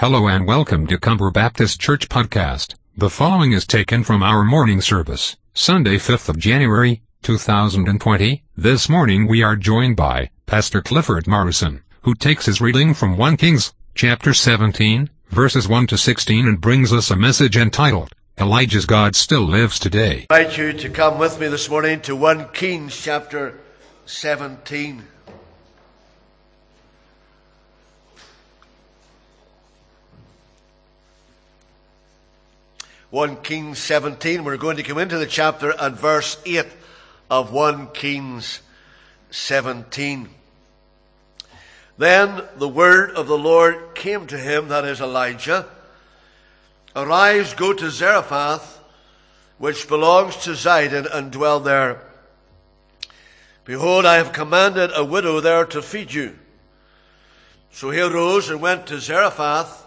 Hello and welcome to Cumber Baptist Church Podcast. The following is taken from our morning service, Sunday 5th of January, 2020. This morning we are joined by Pastor Clifford Morrison, who takes his reading from 1 Kings, chapter 17, verses 1 to 16 and brings us a message entitled, Elijah's God Still Lives Today. I invite you to come with me this morning to 1 Kings chapter 17. 1 Kings 17. We're going to come into the chapter at verse 8 of 1 Kings 17. Then the word of the Lord came to him, that is Elijah. Arise, go to Zarephath, which belongs to Zidon, and dwell there. Behold, I have commanded a widow there to feed you. So he arose and went to Zarephath.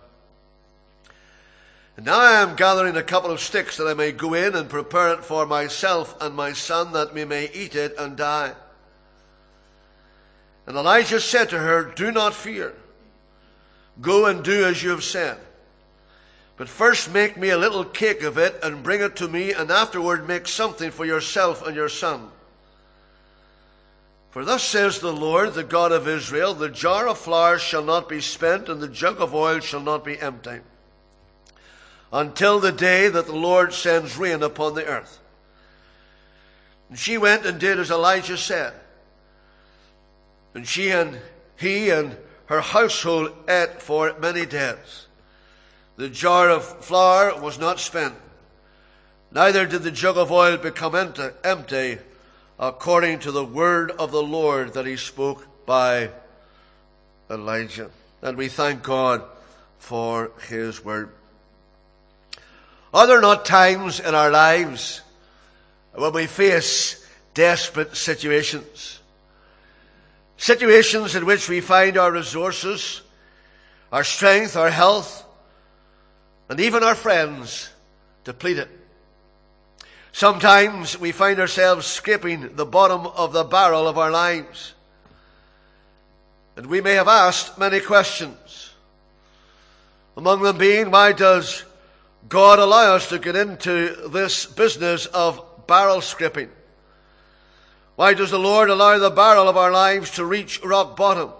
And now I am gathering a couple of sticks that I may go in and prepare it for myself and my son that we may eat it and die. And Elijah said to her, Do not fear. Go and do as you have said. But first make me a little cake of it and bring it to me, and afterward make something for yourself and your son. For thus says the Lord, the God of Israel, the jar of flour shall not be spent, and the jug of oil shall not be empty until the day that the Lord sends rain upon the earth. And she went and did as Elijah said. And she and he and her household ate for many days. The jar of flour was not spent, neither did the jug of oil become empty, according to the word of the Lord that he spoke by Elijah. And we thank God for his word. Are there not times in our lives when we face desperate situations? Situations in which we find our resources, our strength, our health, and even our friends depleted. Sometimes we find ourselves scraping the bottom of the barrel of our lives. And we may have asked many questions. Among them being, why does God allow us to get into this business of barrel scraping? Why does the Lord allow the barrel of our lives to reach rock bottom,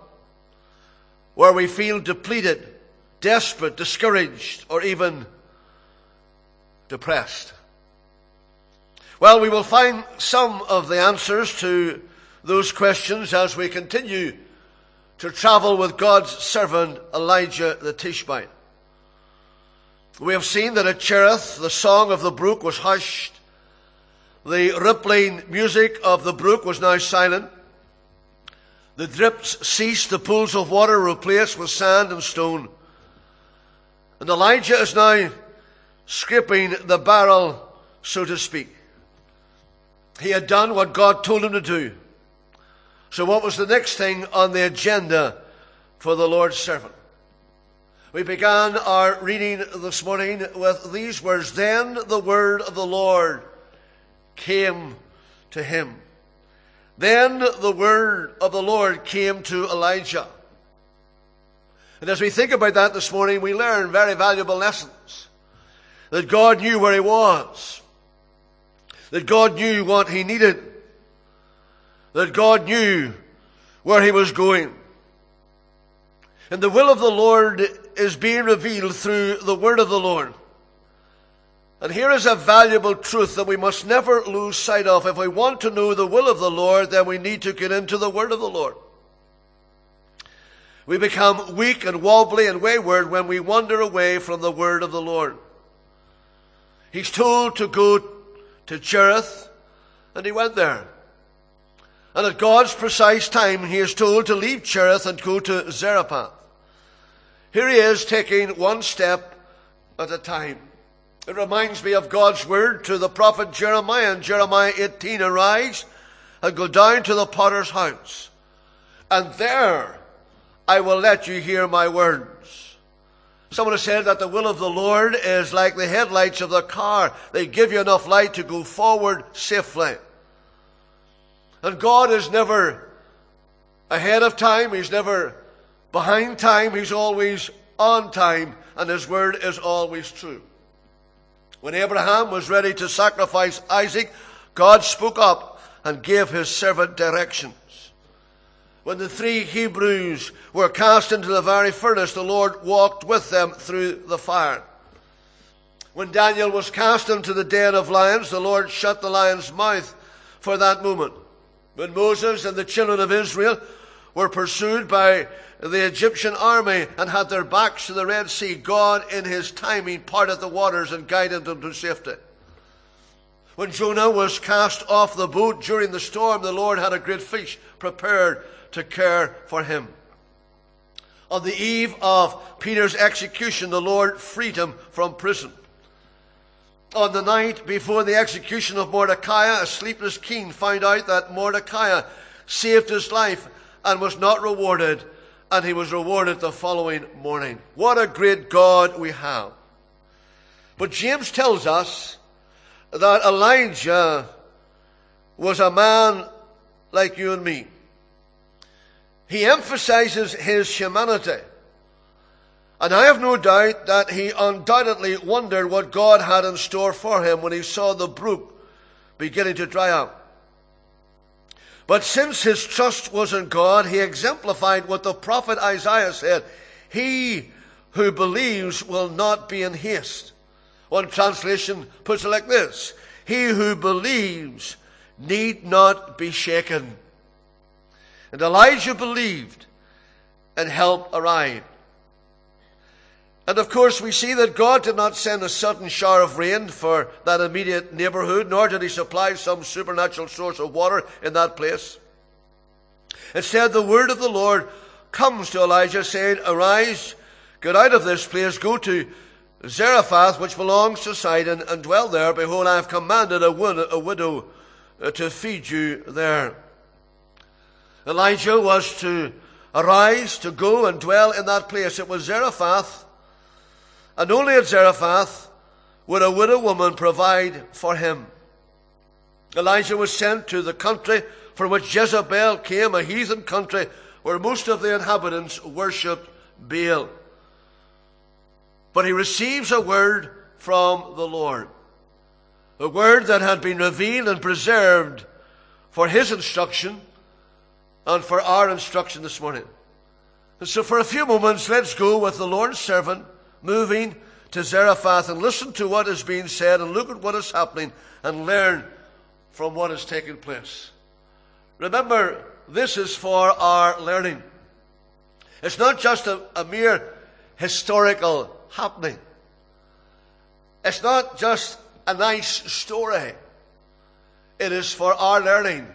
where we feel depleted, desperate, discouraged, or even depressed? Well, we will find some of the answers to those questions as we continue to travel with God's servant Elijah the Tishbite. We have seen that at Cherith the song of the brook was hushed. The rippling music of the brook was now silent. The drips ceased, the pools of water replaced with sand and stone. And Elijah is now scraping the barrel, so to speak. He had done what God told him to do. So, what was the next thing on the agenda for the Lord's servant? We began our reading this morning with these words Then the word of the Lord came to him. Then the word of the Lord came to Elijah. And as we think about that this morning, we learn very valuable lessons. That God knew where he was. That God knew what he needed. That God knew where he was going. And the will of the Lord is being revealed through the word of the Lord. And here is a valuable truth that we must never lose sight of. If we want to know the will of the Lord, then we need to get into the word of the Lord. We become weak and wobbly and wayward when we wander away from the word of the Lord. He's told to go to Cherith, and he went there. And at God's precise time, he is told to leave Cherith and go to Zarephath. Here he is taking one step at a time. It reminds me of God's word to the prophet Jeremiah in Jeremiah 18 Arise and go down to the potter's house, and there I will let you hear my words. Someone has said that the will of the Lord is like the headlights of the car. They give you enough light to go forward safely. And God is never ahead of time. He's never behind time. He's always on time. And His word is always true. When Abraham was ready to sacrifice Isaac, God spoke up and gave his servant directions. When the three Hebrews were cast into the very furnace, the Lord walked with them through the fire. When Daniel was cast into the den of lions, the Lord shut the lion's mouth for that moment. When Moses and the children of Israel were pursued by the Egyptian army and had their backs to the Red Sea, God, in his timing, parted the waters and guided them to safety. When Jonah was cast off the boat during the storm, the Lord had a great fish prepared to care for him. On the eve of Peter's execution, the Lord freed him from prison. On the night before the execution of Mordecai, a sleepless king found out that Mordecai saved his life and was not rewarded and he was rewarded the following morning. What a great God we have. But James tells us that Elijah was a man like you and me. He emphasizes his humanity. And I have no doubt that he undoubtedly wondered what God had in store for him when he saw the brook beginning to dry up. But since his trust was in God, he exemplified what the prophet Isaiah said He who believes will not be in haste. One translation puts it like this He who believes need not be shaken. And Elijah believed, and help arrived. And of course, we see that God did not send a sudden shower of rain for that immediate neighborhood, nor did He supply some supernatural source of water in that place. Instead, the word of the Lord comes to Elijah saying, Arise, get out of this place, go to Zarephath, which belongs to Sidon, and dwell there. Behold, I have commanded a, widow uh, to feed you there. Elijah was to arise, to go and dwell in that place. It was Zarephath and only at Zarephath would a widow woman provide for him. Elijah was sent to the country from which Jezebel came, a heathen country where most of the inhabitants worshipped Baal. But he receives a word from the Lord. A word that had been revealed and preserved for his instruction and for our instruction this morning. And so for a few moments, let's go with the Lord's servant moving to Zarephath and listen to what is being said and look at what is happening and learn from what is taking place. Remember, this is for our learning. It's not just a, a mere historical happening. It's not just a nice story. It is for our learning.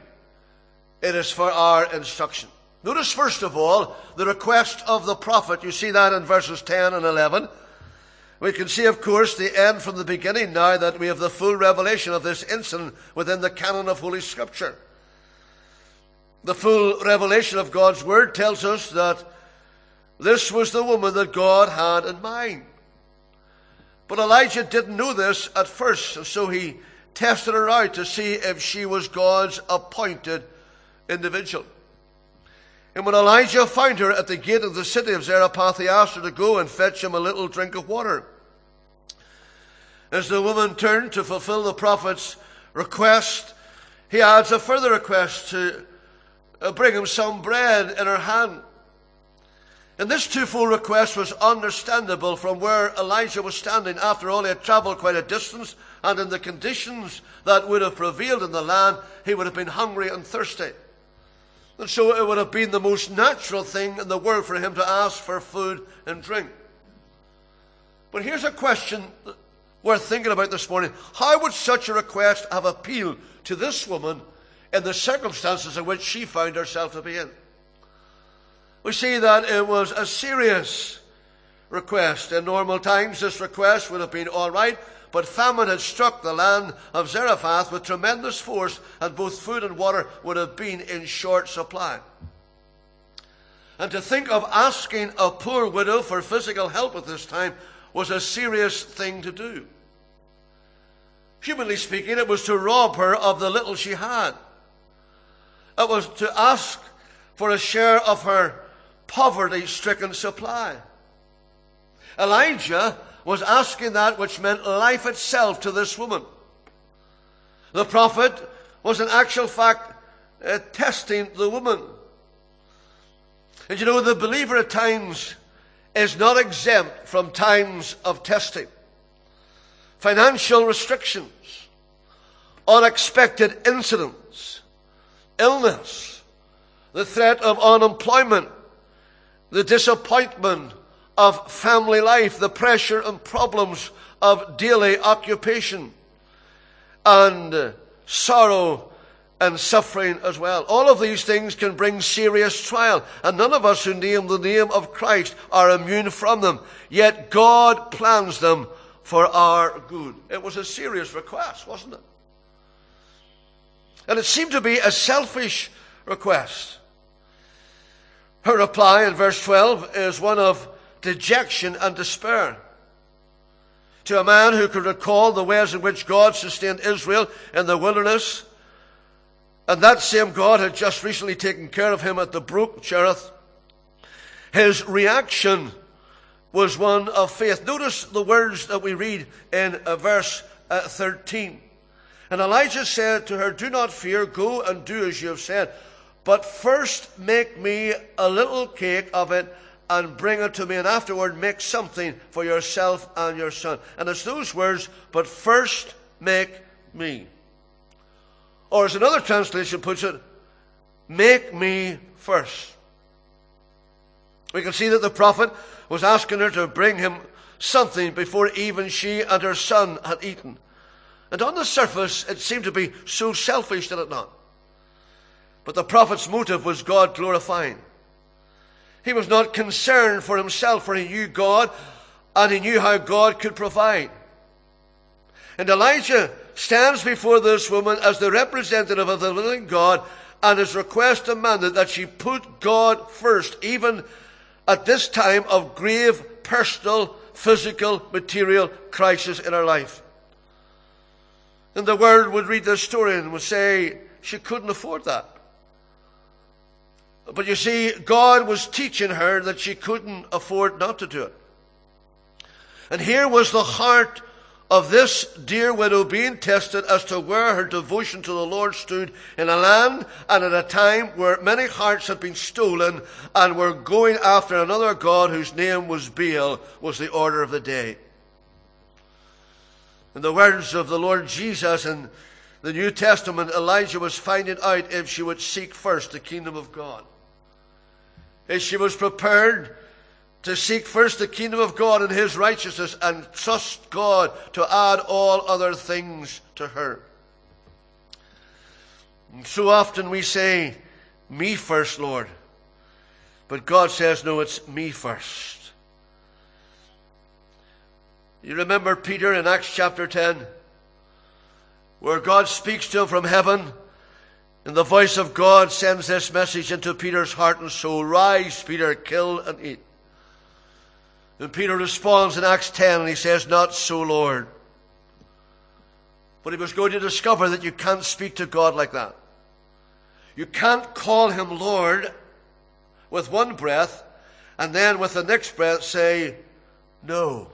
It is for our instruction. Notice, first of all, the request of the prophet. You see that in verses 10 and 11. We can see, of course, the end from the beginning now that we have the full revelation of this incident within the canon of Holy Scripture. The full revelation of God's Word tells us that this was the woman that God had in mind. But Elijah didn't know this at first, so he tested her out to see if she was God's appointed individual. And when Elijah found her at the gate of the city of Zarephath, he asked her to go and fetch him a little drink of water. As the woman turned to fulfill the prophet's request, he adds a further request to uh, bring him some bread in her hand. And this twofold request was understandable from where Elijah was standing. After all, he had traveled quite a distance, and in the conditions that would have prevailed in the land, he would have been hungry and thirsty. And so it would have been the most natural thing in the world for him to ask for food and drink. But here's a question worth thinking about this morning. How would such a request have appealed to this woman in the circumstances in which she found herself to be in? We see that it was a serious request. In normal times, this request would have been all right, but famine had struck the land of Zarephath with tremendous force, and both food and water would have been in short supply. And to think of asking a poor widow for physical help at this time was a serious thing to do. Humanly speaking, it was to rob her of the little she had. It was to ask for a share of her poverty stricken supply. Elijah was asking that which meant life itself to this woman. The prophet was in actual fact uh, testing the woman. And you know, the believer at times is not exempt from times of testing. Financial restrictions, unexpected incidents, illness, the threat of unemployment, the disappointment of family life, the pressure and problems of daily occupation, and uh, sorrow and suffering as well. All of these things can bring serious trial, and none of us who name the name of Christ are immune from them. Yet God plans them for our good. It was a serious request, wasn't it? And it seemed to be a selfish request. Her reply in verse 12 is one of dejection and despair. To a man who could recall the ways in which God sustained Israel in the wilderness, and that same God had just recently taken care of him at the brook Cherith, his reaction was one of faith. Notice the words that we read in uh, verse uh, 13. And Elijah said to her, Do not fear, go and do as you have said. But first make me a little cake of it and bring it to me, and afterward make something for yourself and your son. And it's those words, but first make me. Or as another translation puts it, make me first. We can see that the prophet was asking her to bring him something before even she and her son had eaten. And on the surface, it seemed to be so selfish, did it not? But the prophet's motive was God glorifying. He was not concerned for himself, for he knew God and he knew how God could provide. And Elijah stands before this woman as the representative of the living God, and his request demanded that she put God first, even at this time of grave personal, physical, material crisis in her life. And the world would read this story and would say she couldn't afford that. But you see, God was teaching her that she couldn't afford not to do it. And here was the heart of this dear widow being tested as to where her devotion to the Lord stood in a land and at a time where many hearts had been stolen and were going after another God whose name was Baal was the order of the day. In the words of the Lord Jesus in the New Testament, Elijah was finding out if she would seek first the kingdom of God is she was prepared to seek first the kingdom of God and his righteousness and trust God to add all other things to her. And so often we say, Me first, Lord. But God says, No, it's me first. You remember Peter in Acts chapter 10, where God speaks to him from heaven and the voice of God sends this message into Peter's heart and soul Rise, Peter, kill and eat. And Peter responds in Acts 10 and he says, Not so, Lord. But he was going to discover that you can't speak to God like that. You can't call him Lord with one breath and then with the next breath say, No.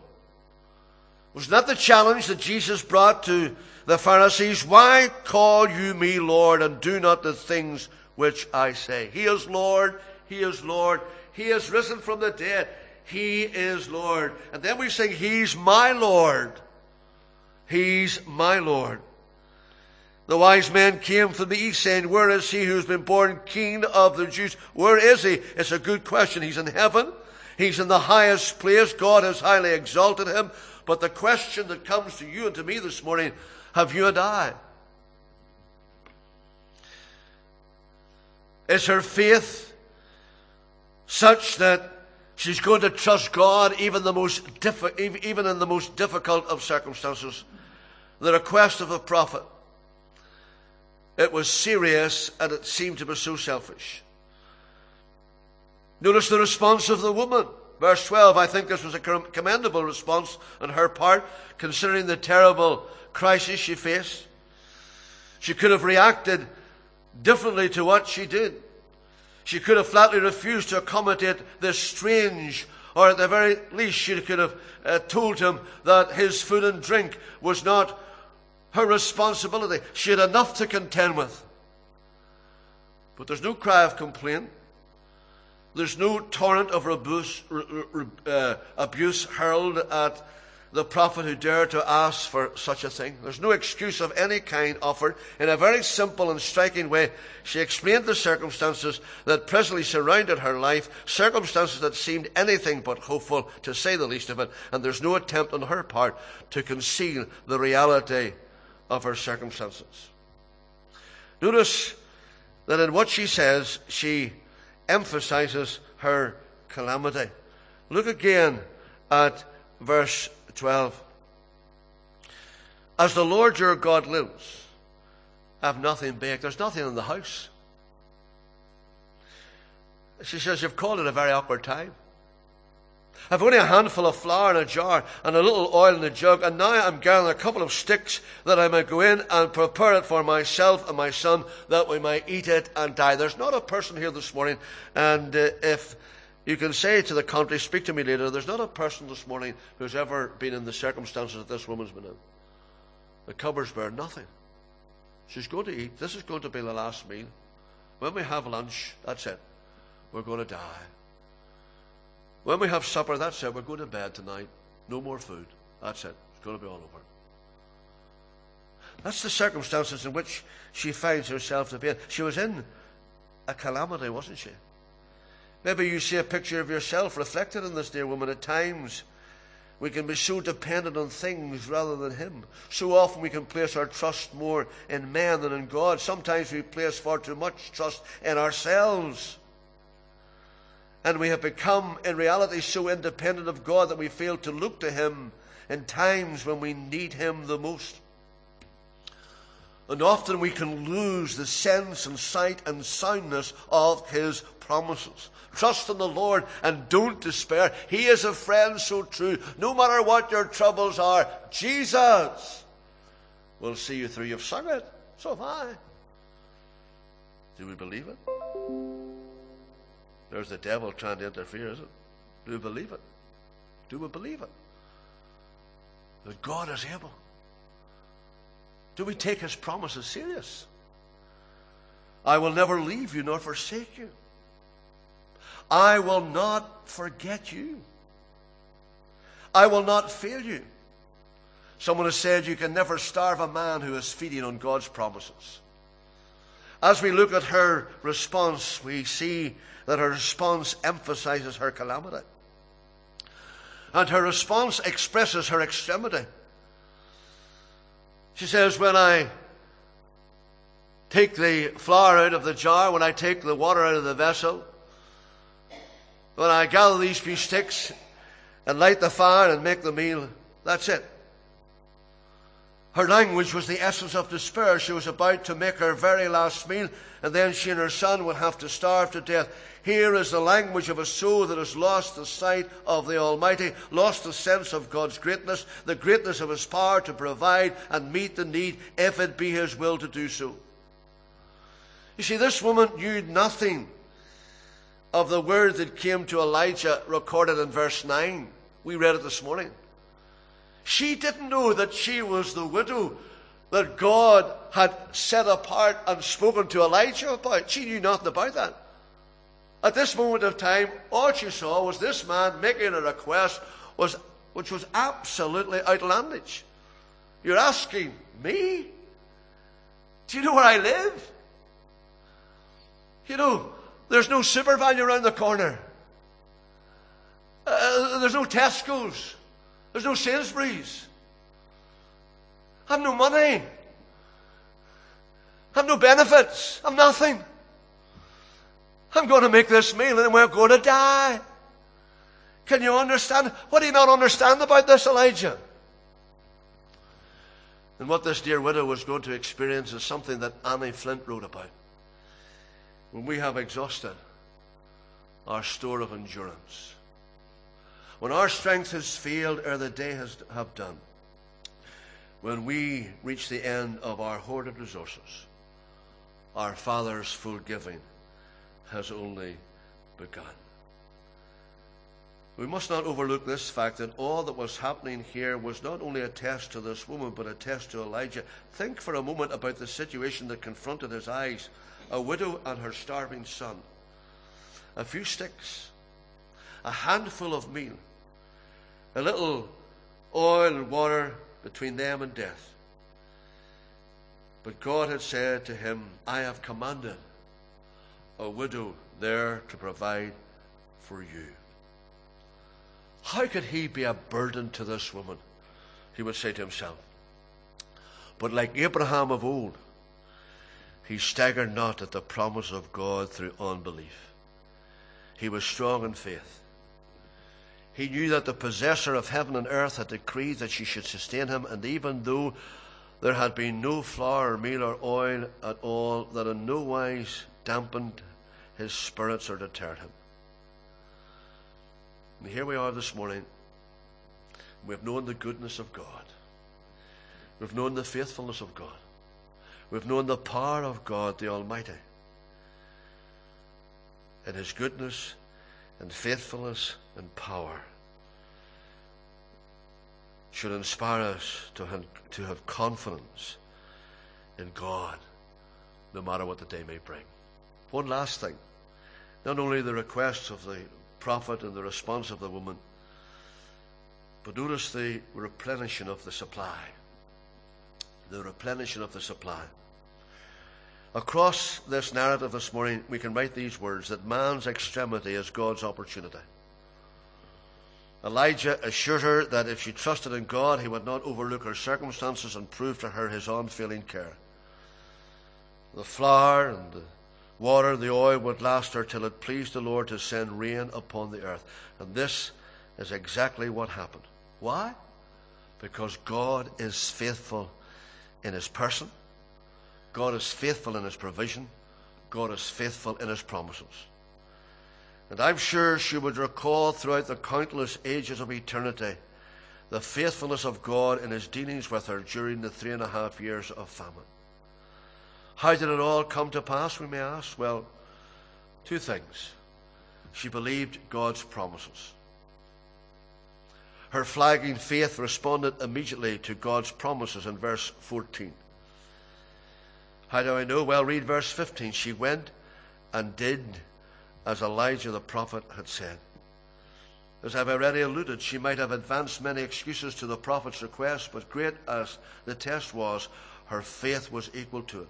Was not the challenge that Jesus brought to the Pharisees, Why call you me Lord and do not the things which I say? He is Lord, He is Lord, He has risen from the dead, He is Lord. And then we sing, He's my Lord. He's my Lord. The wise men came from the east saying, Where is he who's been born king of the Jews? Where is he? It's a good question. He's in heaven. He's in the highest place. God has highly exalted him. But the question that comes to you and to me this morning have you and I? Is her faith such that She's going to trust God even, the most even in the most difficult of circumstances. The request of the prophet. It was serious and it seemed to be so selfish. Notice the response of the woman. Verse 12, I think this was a commendable response on her part, considering the terrible crisis she faced. She could have reacted differently to what she did. She could have flatly refused to accommodate this strange, or at the very least, she could have uh, told him that his food and drink was not her responsibility. She had enough to contend with. But there's no cry of complaint. There's no torrent of abuse, uh, abuse hurled at the prophet who dared to ask for such a thing. There's no excuse of any kind offered. In a very simple and striking way, she explained the circumstances that presently surrounded her life, circumstances that seemed anything but hopeful, to say the least of it, and there's no attempt on her part to conceal the reality of her circumstances. Notice that in what she says, she emphasizes her calamity. Look again at verse 12. As the Lord your God lives, I have nothing baked. There's nothing in the house. She says, You've called it a very awkward time. I've only a handful of flour in a jar and a little oil in a jug, and now I'm gathering a couple of sticks that I may go in and prepare it for myself and my son that we might eat it and die. There's not a person here this morning, and uh, if you can say to the country, speak to me later, there's not a person this morning who's ever been in the circumstances that this woman's been in. The cupboards bear nothing. She's going to eat. This is going to be the last meal. When we have lunch, that's it. We're going to die. When we have supper, that's it. We're going to bed tonight. No more food. That's it. It's going to be all over. That's the circumstances in which she finds herself to be in. She was in a calamity, wasn't she? Maybe you see a picture of yourself reflected in this dear woman at times. We can be so dependent on things rather than Him. So often we can place our trust more in man than in God. Sometimes we place far too much trust in ourselves. And we have become, in reality, so independent of God that we fail to look to Him in times when we need Him the most. And often we can lose the sense and sight and soundness of His promises. Trust in the Lord and don't despair. He is a friend so true. No matter what your troubles are, Jesus will see you through. You've sung it. So have I. Do we believe it? There's the devil trying to interfere, isn't it? Do we believe it? Do we believe it? That God is able. Do we take his promises serious? I will never leave you nor forsake you. I will not forget you. I will not fail you. Someone has said you can never starve a man who is feeding on God's promises. As we look at her response, we see that her response emphasizes her calamity. And her response expresses her extremity. She says, When I take the flour out of the jar, when I take the water out of the vessel, when I gather these few sticks and light the fire and make the meal, that's it. Her language was the essence of despair. She was about to make her very last meal, and then she and her son would have to starve to death. Here is the language of a soul that has lost the sight of the Almighty, lost the sense of God's greatness, the greatness of His power to provide and meet the need if it be His will to do so. You see, this woman knew nothing of the word that came to Elijah recorded in verse 9. We read it this morning. She didn't know that she was the widow that God had set apart and spoken to Elijah about. She knew nothing about that. At this moment of time, all she saw was this man making a request was, which was absolutely outlandish. You're asking me? Do you know where I live? You know, there's no SuperValu around the corner. Uh, there's no Tesco's. There's no Sainsbury's. I've no money. I've no benefits. I've nothing. I'm going to make this meal and we're going to die. Can you understand? What do you not understand about this, Elijah? And what this dear widow was going to experience is something that Annie Flint wrote about. When we have exhausted our store of endurance, when our strength has failed ere the day has have done, when we reach the end of our hoarded resources, our Father's full giving has only begun. We must not overlook this fact that all that was happening here was not only a test to this woman, but a test to Elijah. Think for a moment about the situation that confronted his eyes a widow and her starving son, a few sticks, a handful of meal, a little oil and water between them and death. But God had said to him, I have commanded a widow there to provide for you. How could he be a burden to this woman? He would say to himself. But like Abraham of old, he staggered not at the promise of God through unbelief. He was strong in faith. He knew that the possessor of heaven and earth had decreed that she should sustain him, and even though there had been no flour or meal or oil at all, that in no wise dampened his spirits or deterred him. And here we are this morning. We've known the goodness of God. We've known the faithfulness of God. We've known the power of God the Almighty. In His goodness and faithfulness and power should inspire us to have, to have confidence in God, no matter what the day may bring. One last thing. Not only the requests of the prophet and the response of the woman. But notice the replenishing of the supply. The replenishing of the supply. Across this narrative this morning, we can write these words that man's extremity is God's opportunity. Elijah assured her that if she trusted in God, he would not overlook her circumstances and prove to her his unfailing care. The flour and the water, the oil would last her till it pleased the Lord to send rain upon the earth. And this is exactly what happened. Why? Because God is faithful in His person, God is faithful in His provision, God is faithful in His promises. And I'm sure she would recall throughout the countless ages of eternity the faithfulness of God in His dealings with her during the three and a half years of famine. How did it all come to pass, we may ask? Well, two things. She believed God's promises. Her flagging faith responded immediately to God's promises in verse 14. How do I know? Well, read verse 15. She went and did as Elijah the prophet had said. As I've already alluded, she might have advanced many excuses to the prophet's request, but great as the test was, her faith was equal to it.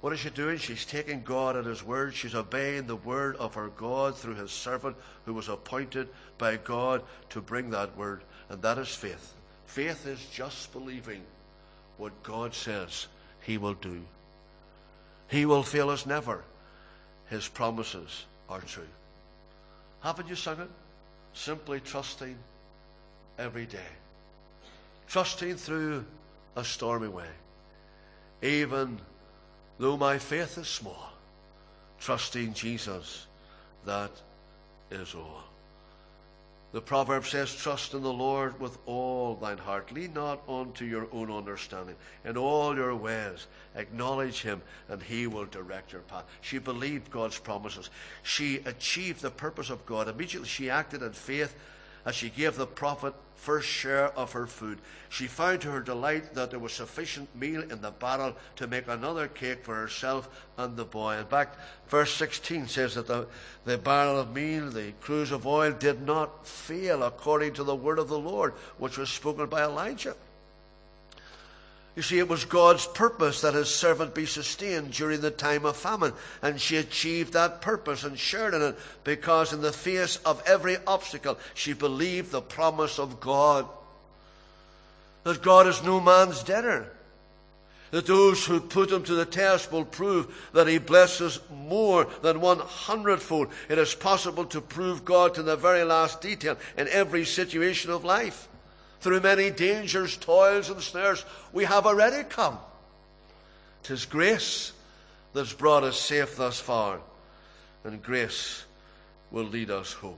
What is she doing? She's taking God at His word. She's obeying the word of her God through His servant who was appointed by God to bring that word. And that is faith. Faith is just believing what God says He will do. He will fail us never. His promises are true. Haven't you sung it? Simply trusting every day. Trusting through a stormy way. Even though my faith is small, trusting Jesus, that is all. The proverb says, Trust in the Lord with all thine heart. Lean not unto your own understanding. In all your ways, acknowledge him, and he will direct your path. She believed God's promises. She achieved the purpose of God. Immediately she acted in faith as she gave the prophet first share of her food. She found to her delight that there was sufficient meal in the barrel to make another cake for herself and the boy. In fact, verse 16 says that the, the barrel of meal, the cruse of oil, did not fail according to the word of the Lord, which was spoken by Elijah. You see, it was God's purpose that his servant be sustained during the time of famine. And she achieved that purpose and shared in it because, in the face of every obstacle, she believed the promise of God. That God is no man's debtor. that those who put him to the test will prove that he blesses more than one hundredfold. It is possible to prove God to the very last detail in every situation of life. Through many dangers, toils, and snares, we have already come. Tis grace that's brought us safe thus far, and grace will lead us home.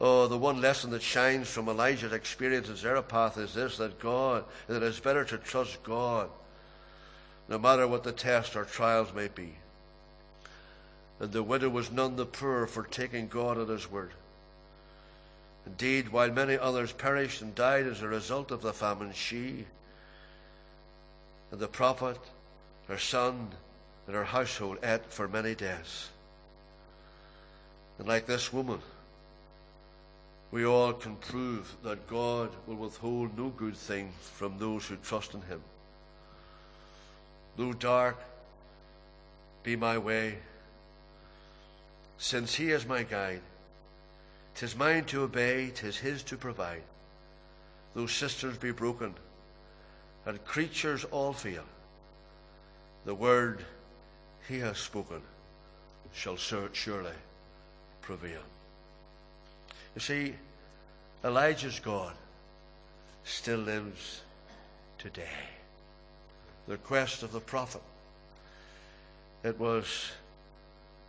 Oh, the one lesson that shines from Elijah's experience in Zarephath is this that God, that it's better to trust God, no matter what the test or trials may be. And the widow was none the poorer for taking God at His word. Indeed, while many others perished and died as a result of the famine, she and the prophet, her son, and her household ate for many days. And like this woman, we all can prove that God will withhold no good thing from those who trust in Him. Though dark be my way, since He is my guide, tis mine to obey, tis His to provide. Though sisters be broken, and creatures all fail, the word He has spoken shall surely prevail. You see, Elijah's God still lives today. The quest of the prophet. It was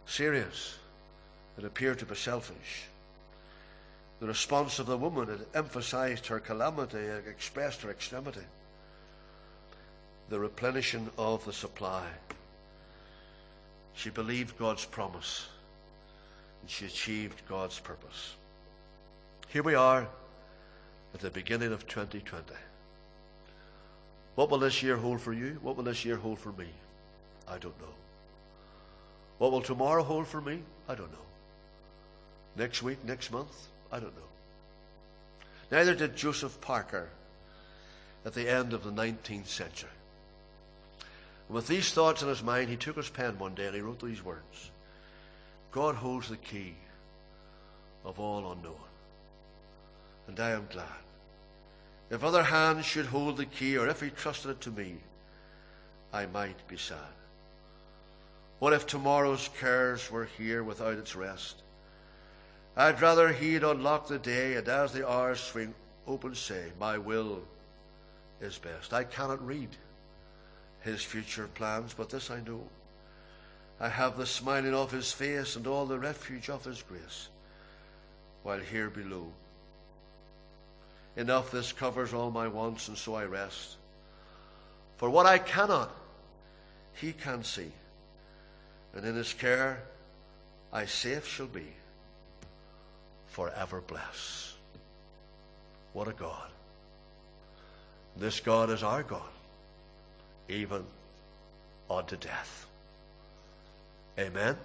serious. It appeared to be selfish. The response of the woman had emphasized her calamity, it expressed her extremity. The replenishing of the supply. She believed God's promise and she achieved God's purpose. Here we are at the beginning of 2020. What will this year hold for you? What will this year hold for me? I don't know. What will tomorrow hold for me? I don't know. Next week, next month? I don't know. Neither did Joseph Parker at the end of the 19th century. And with these thoughts in his mind, he took his pen one day and he wrote these words God holds the key of all unknown and I am glad. If other hands should hold the key, or if he trusted it to me, I might be sad. What if tomorrow's cares were here without its rest? I'd rather he'd unlock the day, and as the hours swing open, say, My will is best. I cannot read his future plans, but this I know. I have the smiling of his face and all the refuge of his grace, while here below Enough this covers all my wants, and so I rest. For what I cannot, he can see. And in his care I safe shall be, forever bless. What a God. This God is our God, even unto death. Amen.